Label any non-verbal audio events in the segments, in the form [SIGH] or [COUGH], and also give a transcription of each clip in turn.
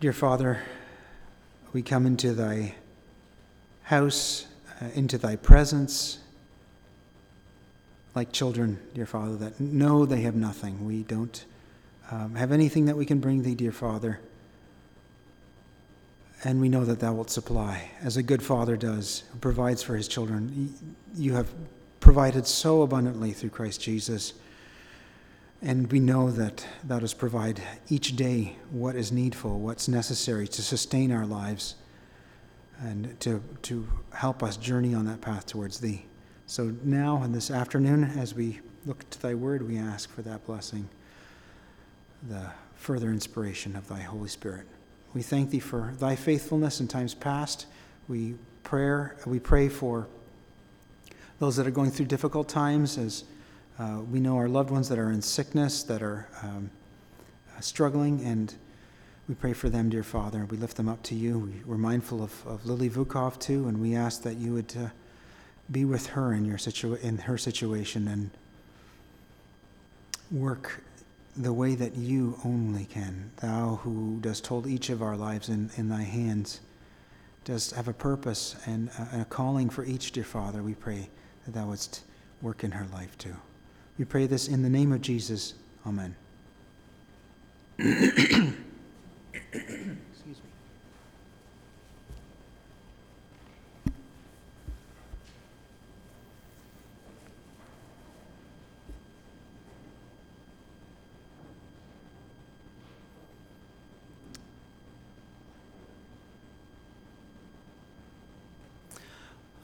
Dear Father, we come into thy house, uh, into thy presence, like children, dear Father, that know they have nothing. We don't um, have anything that we can bring thee, dear Father. And we know that thou wilt supply, as a good father does, who provides for his children. You have provided so abundantly through Christ Jesus. And we know that thou dost provide each day what is needful, what's necessary to sustain our lives and to, to help us journey on that path towards thee. So now and this afternoon, as we look to thy word, we ask for that blessing, the further inspiration of thy Holy Spirit. We thank thee for thy faithfulness in times past. We prayer we pray for those that are going through difficult times as uh, we know our loved ones that are in sickness, that are um, uh, struggling, and we pray for them, dear Father. We lift them up to you. We, we're mindful of, of Lily Vukov, too, and we ask that you would uh, be with her in, your situa- in her situation and work the way that you only can. Thou who dost hold each of our lives in, in thy hands, dost have a purpose and a, a calling for each, dear Father. We pray that thou wouldst work in her life too. We pray this in the name of Jesus. Amen. Excuse me.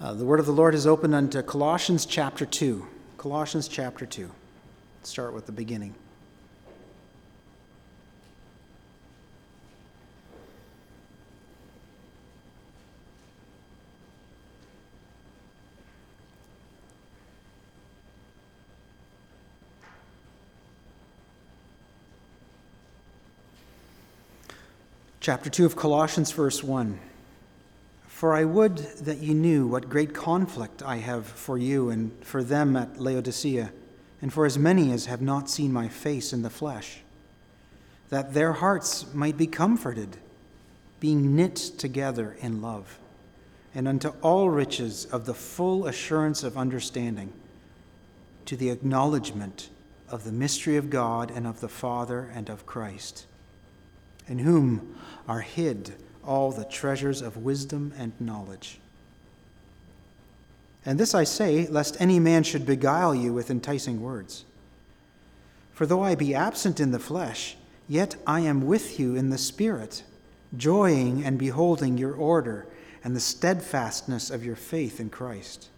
Uh, the word of the Lord is opened unto Colossians chapter 2. Colossians chapter 2. Let's start with the beginning. Chapter 2 of Colossians, verse 1. For I would that ye knew what great conflict I have for you and for them at Laodicea, and for as many as have not seen my face in the flesh, that their hearts might be comforted, being knit together in love, and unto all riches of the full assurance of understanding, to the acknowledgement of the mystery of God and of the Father and of Christ, in whom are hid all the treasures of wisdom and knowledge. And this I say, lest any man should beguile you with enticing words. For though I be absent in the flesh, yet I am with you in the Spirit, joying and beholding your order and the steadfastness of your faith in Christ.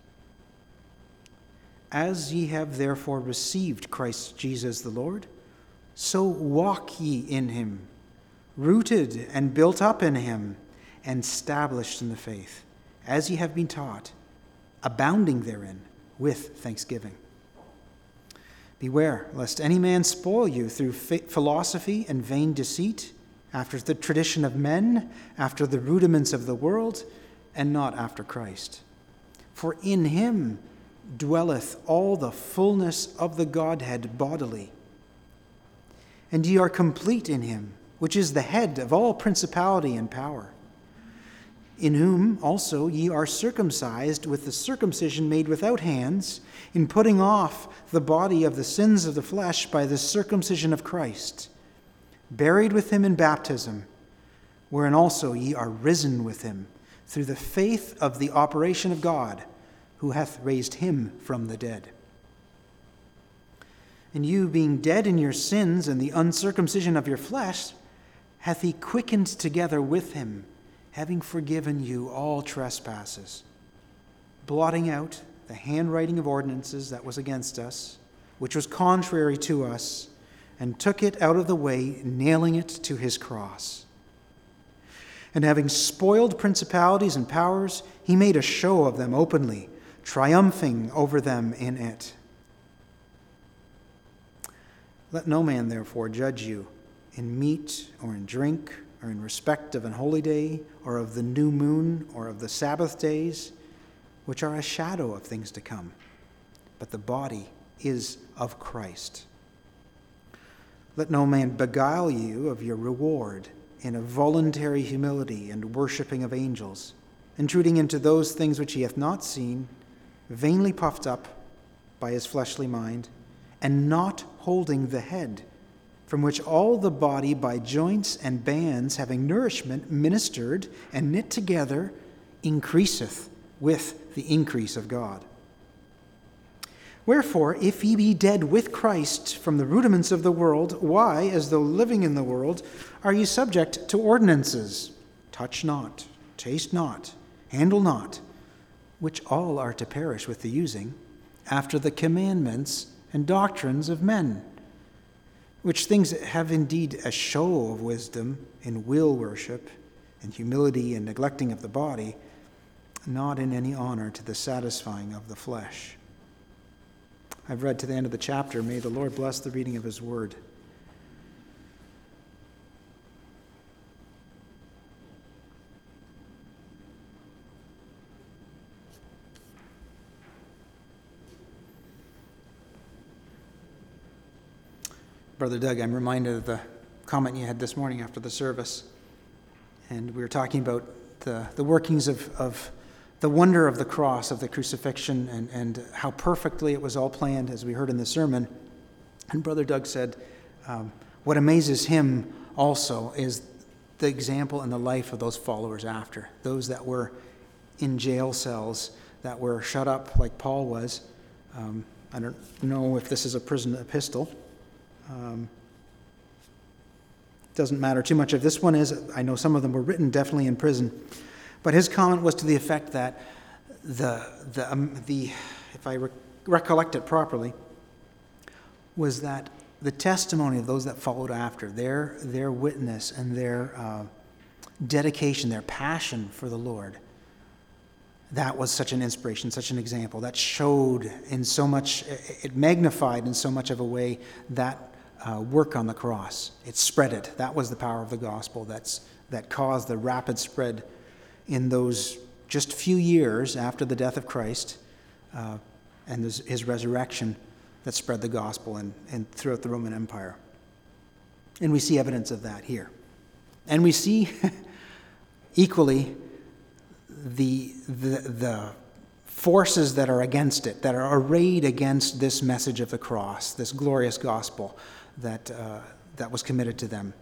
As ye have therefore received Christ Jesus the Lord, so walk ye in him rooted and built up in him, and established in the faith, as ye have been taught, abounding therein with thanksgiving. Beware lest any man spoil you through philosophy and vain deceit, after the tradition of men, after the rudiments of the world, and not after Christ. For in him dwelleth all the fullness of the Godhead bodily. And ye are complete in him which is the head of all principality and power, in whom also ye are circumcised with the circumcision made without hands, in putting off the body of the sins of the flesh by the circumcision of Christ, buried with him in baptism, wherein also ye are risen with him through the faith of the operation of God, who hath raised him from the dead. And you, being dead in your sins and the uncircumcision of your flesh, hath he quickened together with him, having forgiven you all trespasses, blotting out the handwriting of ordinances that was against us, which was contrary to us, and took it out of the way, nailing it to his cross. And having spoiled principalities and powers, he made a show of them openly, triumphing over them in it. Let no man, therefore, judge you in meat or in drink or in respect of an holy day or of the new moon or of the Sabbath days, which are a shadow of things to come. But the body is of Christ. Let no man beguile you of your reward in a voluntary humility and worshipping of angels, intruding into those things which he hath not seen, vainly puffed up by his fleshly mind, and not holding the head, from which all the body by joints and bands, having nourishment, ministered and knit together, increaseth with the increase of God. Wherefore, if ye be dead with Christ from the rudiments of the world, why, as though living in the world, are ye subject to ordinances? Touch not, taste not, handle not, which all are to perish with the using, after the commandments and doctrines of men, which things have indeed a show of wisdom in will worship, and humility and neglecting of the body, not in any honor to the satisfying of the flesh. I've read to the end of the chapter. May the Lord bless the reading of his word. Brother Doug, I'm reminded of the comment you had this morning after the service. And we were talking about the, the workings of, of the wonder of the cross, of the crucifixion, and, and how perfectly it was all planned, as we heard in the sermon. And Brother Doug said, um, what amazes him also is the example and the life of those followers after, those that were in jail cells, that were shut up like Paul was. Um, I don't know if this is a prison epistle. Um, doesn't matter too much if this one is. I know some of them were written definitely in prison. But his comment was to the effect that the, the, um, the if I re- recollect it properly, was that the testimony of those that followed after, their, their witness and their uh, dedication, their passion for the Lord, that was such an inspiration, such an example. That showed in so much, it magnified in so much of a way that uh, work on the cross. It spread it. That was the power of the gospel that's, that caused the rapid spread in those just few years after the death of Christ uh, and his, his, resurrection that spread the gospel and, throughout the Roman Empire. And we see evidence of that here. And we see [LAUGHS] equally the, the, the forces that are against it, that are arrayed against this message of the cross, this glorious gospel that, uh, that was committed to them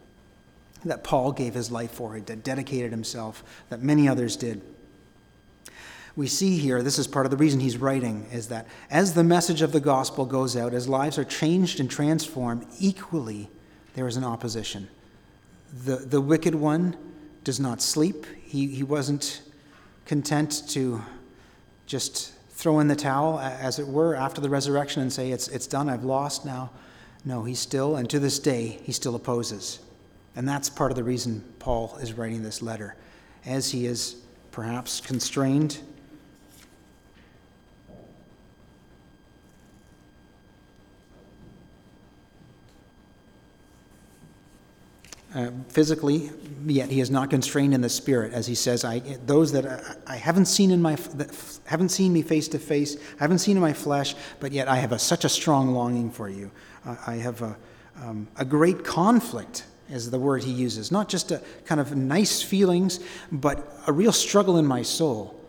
that Paul gave his life for, that dedicated himself, that many others did. We see here, this is part of the reason he's writing, is that as the message of the gospel goes out, as lives are changed and transformed, equally there is an opposition. The, the wicked one does not sleep. He, he wasn't content to just throw in the towel, as it were, after the resurrection and say, It's, it's done, I've lost now. No, he still, and to this day, he still opposes. And that's part of the reason Paul is writing this letter, as he is perhaps constrained. Uh, physically, yet he is not constrained in the spirit, as he says, I, "Those that I, I haven't seen in my haven't seen me face to face, haven't seen in my flesh, but yet I have a, such a strong longing for you. Uh, I have a, um, a great conflict is the word he uses. Not just a kind of nice feelings, but a real struggle in my soul.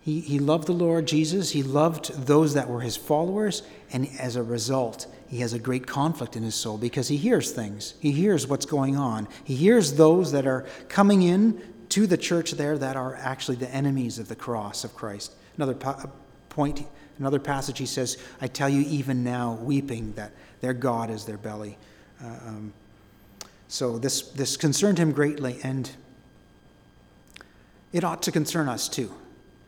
He, he loved the Lord Jesus, he loved those that were his followers, and as a result, he has a great conflict in his soul because he hears things. He hears what's going on. He hears those that are coming in to the church there that are actually the enemies of the cross of Christ. Another po- point, another passage, he says, I tell you even now, weeping, that their God is their belly. Uh, um, so this, this concerned him greatly, and it ought to concern us too.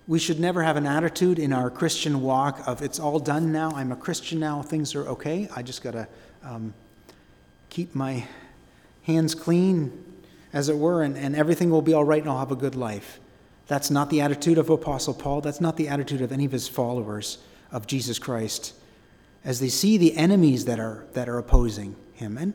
We should never have an attitude in our Christian walk of it's all done now, I'm a Christian now, things are okay. I just got to um, keep my hands clean, as it were, and, and everything will be all right and I'll have a good life. That's not the attitude of Apostle Paul. That's not the attitude of any of his followers of Jesus Christ as they see the enemies that are, that are opposing him. And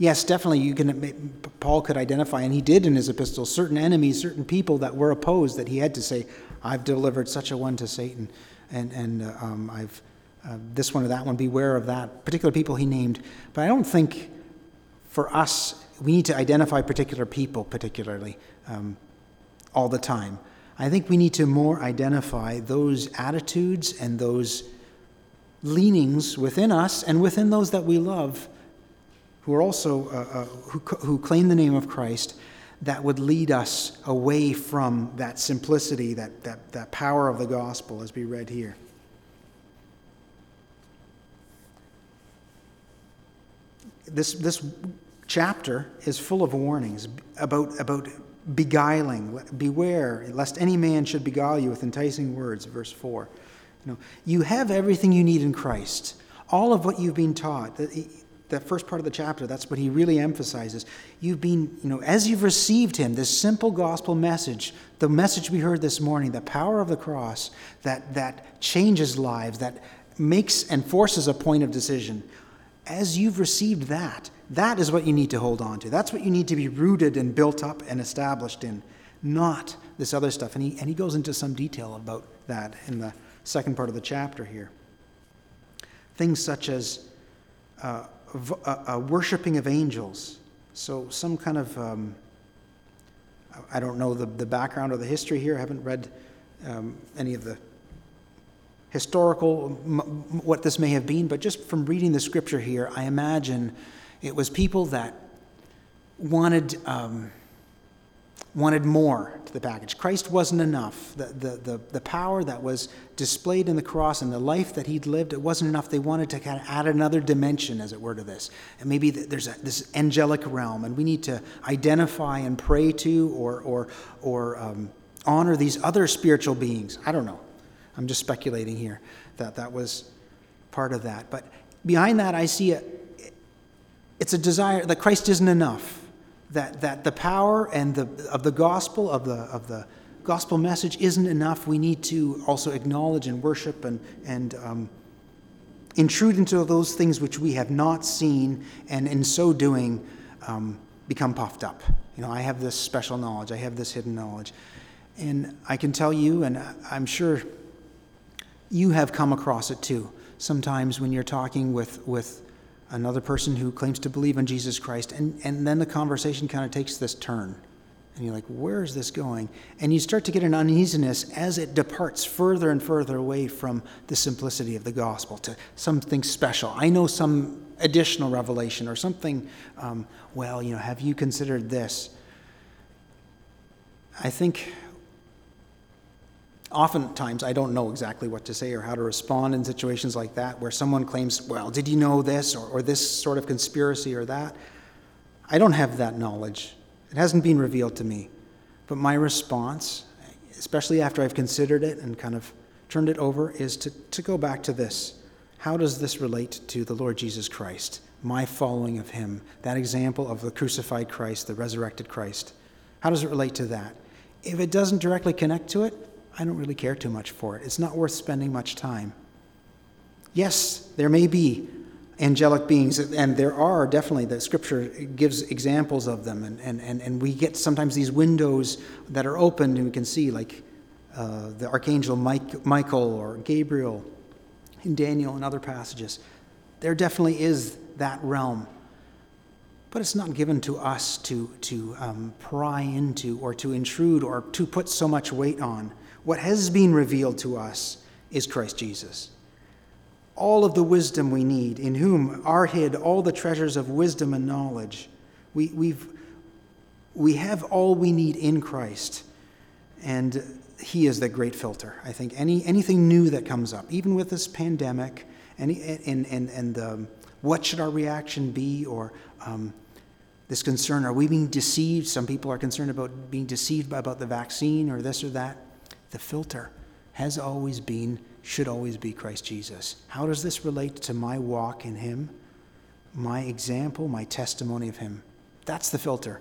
yes, definitely, you can. Paul could identify, and he did in his epistles, certain enemies, certain people that were opposed. That he had to say, "I've delivered such a one to Satan, and and uh, um, I've uh, this one or that one. Beware of that." Particular people he named, but I don't think for us, we need to identify particular people, particularly, um, all the time. I think we need to more identify those attitudes and those leanings within us and within those that we love who are also uh, uh, who, who claim the name of Christ that would lead us away from that simplicity, that, that, that power of the gospel as we read here. This, this chapter is full of warnings about, about beguiling. Beware, lest any man should beguile you with enticing words, verse 4. You, know, you have everything you need in Christ. All of what you've been taught. That first part of the chapter, that's what he really emphasizes. You've been, you know, as you've received him, this simple gospel message, the message we heard this morning, the power of the cross that, that changes lives, that makes and forces a point of decision. As you've received that, that is what you need to hold on to. That's what you need to be rooted and built up and established in, not this other stuff. And he, and he goes into some detail about that in the second part of the chapter here. Things such as uh, a, worshiping of angels. So, some kind of, um, I don't know the, the background or the history here, I haven't read um, any of the historical, what this may have been, but just from reading the scripture here, I imagine it was people that wanted. Um, wanted more to the package. Christ wasn't enough. The, the, the, the, power that was displayed in the cross and the life that he'd lived, it wasn't enough. They wanted to kind of add another dimension, as it were, to this. And maybe there's a, this angelic realm, and we need to identify and pray to or, or, or um, honor these other spiritual beings. I don't know. I'm just speculating here that that was part of that. But behind that, I see a, it's a desire that Christ isn't enough that, that the power and the, of the gospel, of the, of the gospel message, isn't enough. We need to also acknowledge and worship and, and um, intrude into those things which we have not seen, and in so doing, um, become puffed up. You know, I have this special knowledge, I have this hidden knowledge. And I can tell you, and I'm sure you have come across it too, sometimes when you're talking with, with another person who claims to believe in Jesus Christ, and, and then the conversation kind of takes this turn. And you're like, where is this going? And you start to get an uneasiness as it departs further and further away from the simplicity of the gospel to something special. I know some additional revelation or something, um, well, you know, have you considered this? I think oftentimes I don't know exactly what to say or how to respond in situations like that where someone claims, well, did you know this or, or this sort of conspiracy or that? I don't have that knowledge. It hasn't been revealed to me. But my response, especially after I've considered it and kind of turned it over, is to, to go back to this. How does this relate to the Lord Jesus Christ? My following of him, that example of the crucified Christ, the resurrected Christ. How does it relate to that? If it doesn't directly connect to it, I don't really care too much for it. It's not worth spending much time. Yes, there may be angelic beings, and there are definitely, the scripture gives examples of them, and, and, and, and we get sometimes these windows that are opened and we can see, like uh, the archangel Mike, Michael or Gabriel in Daniel and other passages. There definitely is that realm. But it's not given to us to, to um, pry into or to intrude or to put so much weight on. What has been revealed to us is Christ Jesus. All of the wisdom we need, in whom are hid all the treasures of wisdom and knowledge. We, we've, we have all we need in Christ, and He is the great filter. I think any, anything new that comes up, even with this pandemic, any, and, and, and um, what should our reaction be, or um, this concern, are we being deceived? Some people are concerned about being deceived about the vaccine or this or that the filter has always been, should always be Christ Jesus. How does this relate to my walk in Him, my example, my testimony of Him? That's the filter.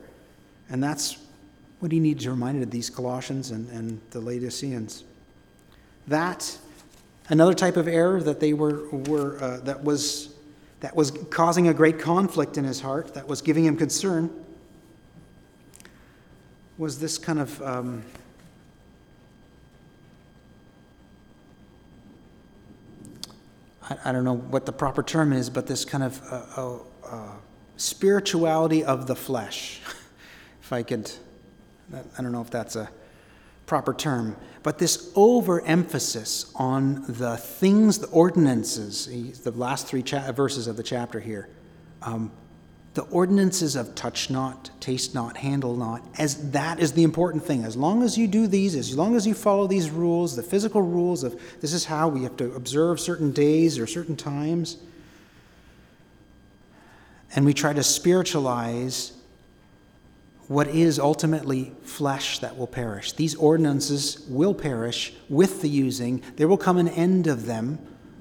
And that's what he needs reminded of these Colossians and, and the Laodiceans. That, another type of error that they were, were uh, that was that was causing a great conflict in his heart, that was giving him concern, was this kind of um, I, I, don't know what the proper term is, but this kind of uh, uh, uh, spirituality of the flesh. [LAUGHS] if I could, I don't know if that's a proper term, but this overemphasis on the things, the ordinances, the last three cha- verses of the chapter here, um, the ordinances of touch not, taste not, handle not, as that is the important thing. As long as you do these, as long as you follow these rules, the physical rules of this is how we have to observe certain days or certain times, and we try to spiritualize what is ultimately flesh that will perish. These ordinances will perish with the using. There will come an end of them.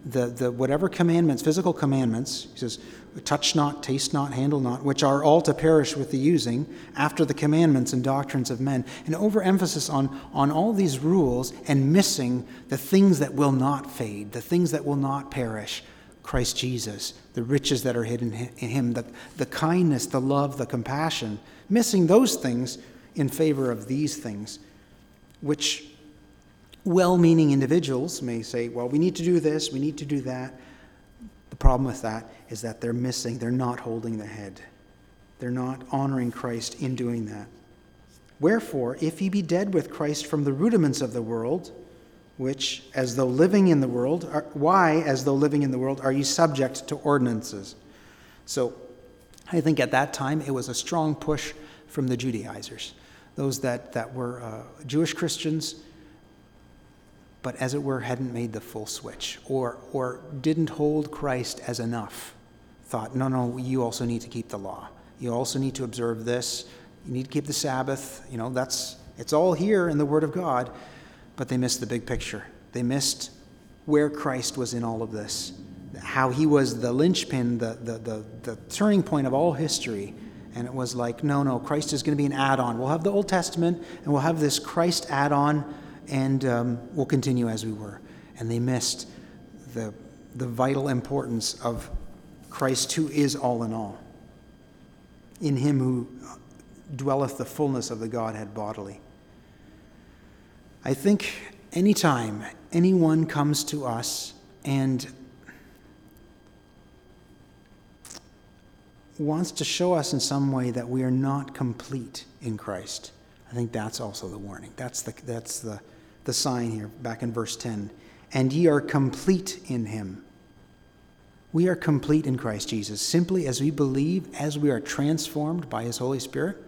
The, the whatever commandments, physical commandments, he says, touch not, taste not, handle not, which are all to perish with the using, after the commandments and doctrines of men. An overemphasis on, on all these rules and missing the things that will not fade, the things that will not perish. Christ Jesus, the riches that are hidden in him, the, the kindness, the love, the compassion missing those things in favor of these things, which well meaning individuals may say, well, we need to do this, we need to do that. The problem with that is that they're missing, they're not holding the head. They're not honoring Christ in doing that. Wherefore, if ye be dead with Christ from the rudiments of the world, which, as though living in the world, are, why, as though living in the world, are ye subject to ordinances? So, I think at that time it was a strong push from the Judaizers, those that, that were uh, Jewish Christians, but as it were, hadn't made the full switch or, or didn't hold Christ as enough. Thought, no, no, you also need to keep the law. You also need to observe this. You need to keep the Sabbath. You know, that's, it's all here in the Word of God, but they missed the big picture. They missed where Christ was in all of this how he was the linchpin, the, the, the, the turning point of all history. And it was like, no, no, Christ is going to be an add on. We'll have the Old Testament and we'll have this Christ add on and um, we'll continue as we were. And they missed the, the vital importance of Christ, who is all in all. In him who dwelleth the fullness of the Godhead bodily. I think anytime anyone comes to us and wants to show us in some way that we are not complete in Christ. I think that's also the warning. That's the, that's the, the sign here, back in verse 10. And ye are complete in him. We are complete in Christ Jesus. Simply as we believe, as we are transformed by his Holy Spirit,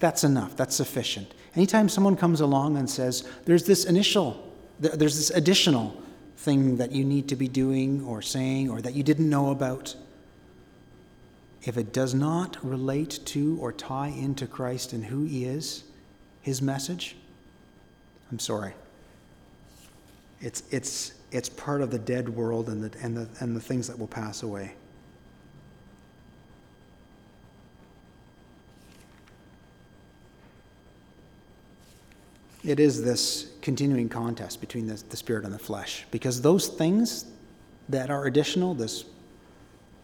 that's enough. That's sufficient. Anytime someone comes along and says, there's this initial, there's this additional thing that you need to be doing or saying or that you didn't know about, if it does not relate to or tie into Christ and who he is, his message, I'm sorry. It's, it's, it's part of the dead world and the, and, the, and the things that will pass away. It is this continuing contest between the, the spirit and the flesh because those things that are additional, this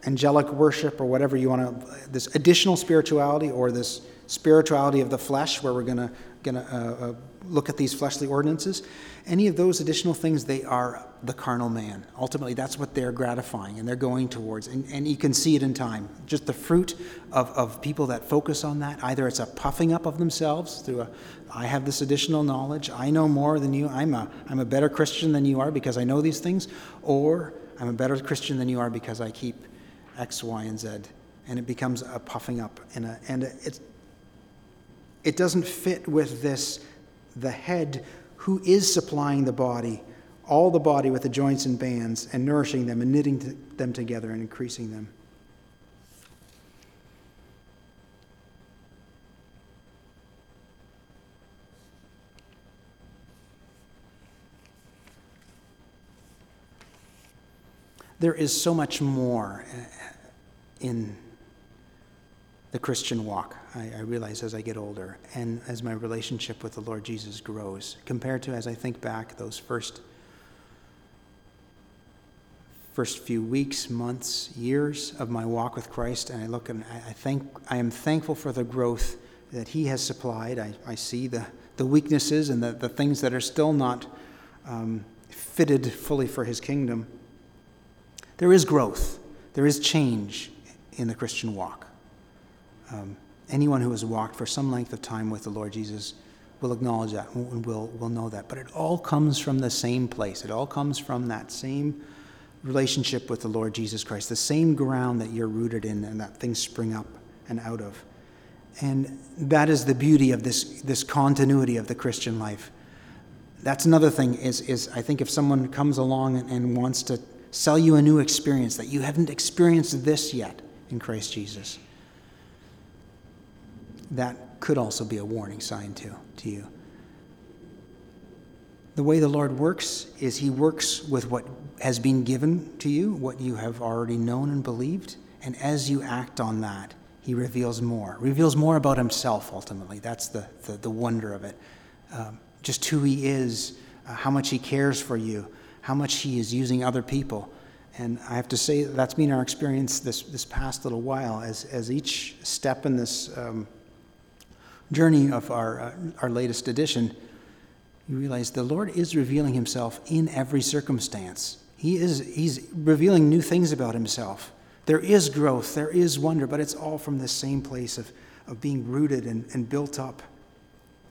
angelic worship or whatever you want to, this additional spirituality or this spirituality of the flesh where we're going to going to uh, uh, look at these fleshly ordinances. Any of those additional things they are the carnal man. Ultimately that's what they're gratifying and they're going towards. And, and you can see it in time. Just the fruit of, of people that focus on that either it's a puffing up of themselves through a i have this additional knowledge. I know more than you. I'm a i'm a better christian than you are because i know these things or i'm a better christian than you are because i keep X, Y, and Z, and it becomes a puffing up, and, a, and it, it doesn't fit with this, the head who is supplying the body, all the body with the joints and bands, and nourishing them and knitting them together and increasing them. There is so much more eh, in the Christian walk, I, I, realize as I get older and as my relationship with the Lord Jesus grows, compared to as I think back those first first few weeks, months, years of my walk with Christ, and I look and I, thank I am thankful for the growth that He has supplied. I, I see the, the weaknesses and the, the things that are still not um, fitted fully for His kingdom. There is growth. There is change in the Christian walk. Um, anyone who has walked for some length of time with the Lord Jesus will acknowledge that and will, will know that. But it all comes from the same place. It all comes from that same relationship with the Lord Jesus Christ, the same ground that you're rooted in and that things spring up and out of. And that is the beauty of this, this continuity of the Christian life. That's another thing is, is I think if someone comes along and, and wants to sell you a new experience, that you haven't experienced this yet in Christ Jesus, that could also be a warning sign to, to you. The way the Lord works is He works with what has been given to you, what you have already known and believed, and as you act on that, He reveals more. Reveals more about Himself, ultimately. That's the, the, the wonder of it. Um, just who He is, uh, how much He cares for you, how much He is using other people. And I have to say, that's been our experience this, this past little while as, as each step in this. Um, journey of our, uh, our latest edition, you realize the Lord is revealing himself in every circumstance. He is he's revealing new things about himself. There is growth, there is wonder, but it's all from the same place of, of being rooted and, and built up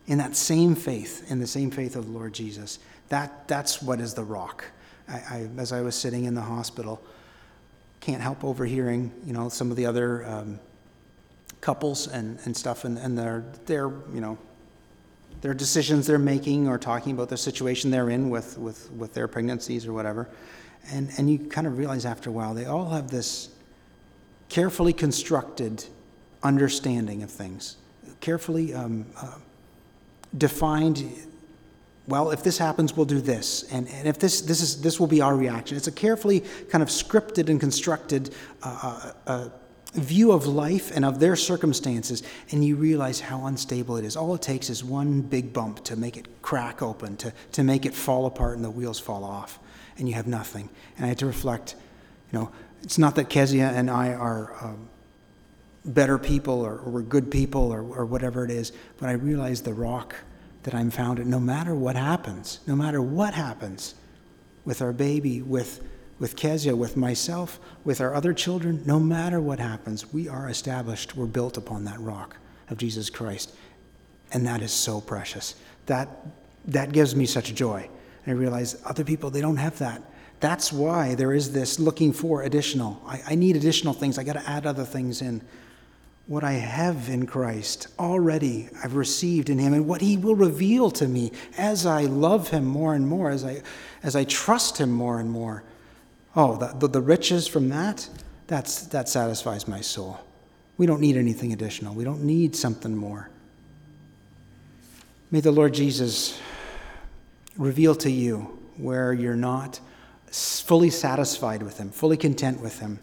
in that same faith, in the same faith of the Lord Jesus. That, that's what is the rock. I, I, as I was sitting in the hospital, can't help overhearing, you know, some of the other um, couples and, and stuff and, and their, their, you know, their decisions they're making or talking about the situation they're in with, with, with their pregnancies or whatever. And, and you kind of realize after a while, they all have this carefully constructed understanding of things, carefully um, uh, defined. Well, if this happens, we'll do this, and, and if this this is this will be our reaction. It's a carefully kind of scripted and constructed uh, uh, uh view of life and of their circumstances, and you realize how unstable it is. All it takes is one big bump to make it crack open, to, to make it fall apart, and the wheels fall off, and you have nothing. And I had to reflect, you know, it's not that Kezia and I are um, better people or, or, we're good people or, or whatever it is, but I realize the rock that I'm found in, no matter what happens, no matter what happens with our baby, with with Kezia, with myself, with our other children, no matter what happens, we are established, we're built upon that rock of Jesus Christ. And that is so precious. That, that gives me such joy. I realize other people, they don't have that. That's why there is this looking for additional. I, I need additional things. I got to add other things in. What I have in Christ already, I've received in Him, and what He will reveal to me as I love Him more and more, as I, as I trust Him more and more. Oh, the, the, riches from that, that's, that satisfies my soul. We don't need anything additional. We don't need something more. May the Lord Jesus reveal to you where you're not fully satisfied with Him, fully content with Him.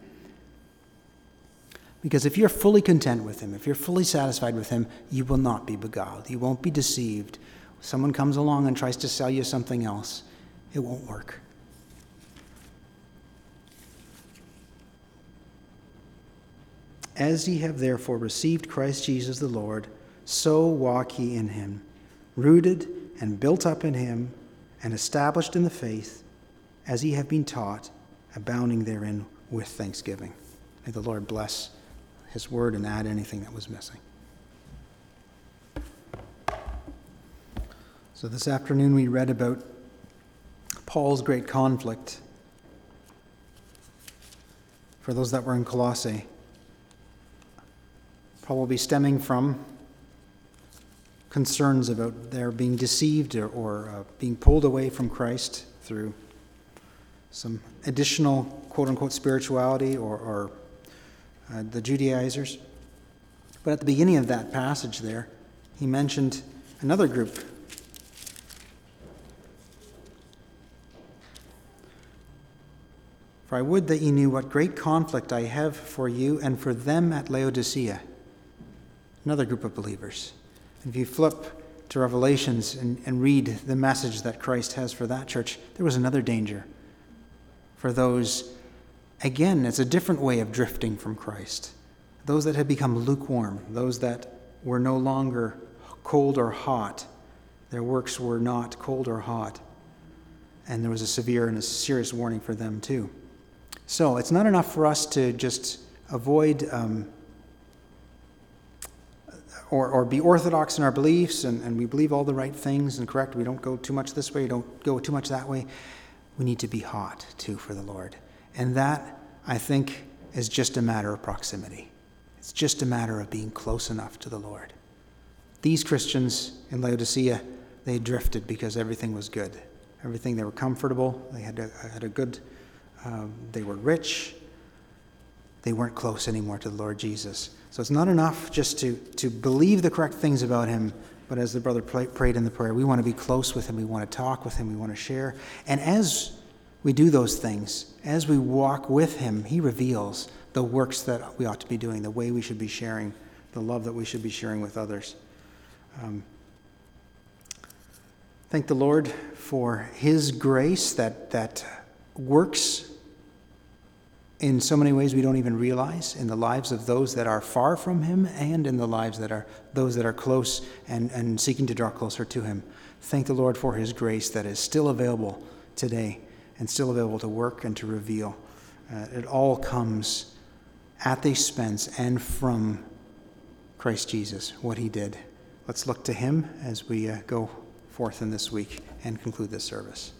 Because if you're fully content with Him, if you're fully satisfied with Him, you will not be beguiled. You won't be deceived. Someone comes along and tries to sell you something else, it won't work. As ye have therefore received Christ Jesus the Lord, so walk ye in him, rooted and built up in him, and established in the faith, as ye have been taught, abounding therein with thanksgiving. May the Lord bless his word and add anything that was missing. So, this afternoon we read about Paul's great conflict for those that were in Colossae probably stemming from concerns about their being deceived or, or uh, being pulled away from Christ through some additional quote unquote spirituality or, or uh, the Judaizers. But at the beginning of that passage there, he mentioned another group. For I would that ye knew what great conflict I have for you and for them at Laodicea another group of believers. If you flip to Revelations and, and read the message that Christ has for that church, there was another danger for those, again, it's a different way of drifting from Christ. Those that had become lukewarm, those that were no longer cold or hot, their works were not cold or hot. And there was a severe and a serious warning for them, too. So it's not enough for us to just avoid um, or, or be orthodox in our beliefs and, and we believe all the right things and correct. We don't go too much this way, we don't go too much that way. We need to be hot too for the Lord. And that, I think, is just a matter of proximity. It's just a matter of being close enough to the Lord. These Christians in Laodicea, they drifted because everything was good. Everything, they were comfortable, they had a, had a good, um, they were rich, they weren't close anymore to the Lord Jesus. So it's not enough just to, to believe the correct things about him, but as the brother prayed in the prayer, we want to be close with him, we want to talk with him, we want to share. And as we do those things, as we walk with him, he reveals the works that we ought to be doing, the way we should be sharing, the love that we should be sharing with others. Um, thank the Lord for his grace that, that works in so many ways we don't even realize in the lives of those that are far from him and in the lives that are those that are close and, and seeking to draw closer to him. Thank the lord for his grace that is still available today and still available to work and to reveal. Uh, it all comes at the expense and from christ jesus what he did. Let's look to him as we uh, go forth in this week and conclude this service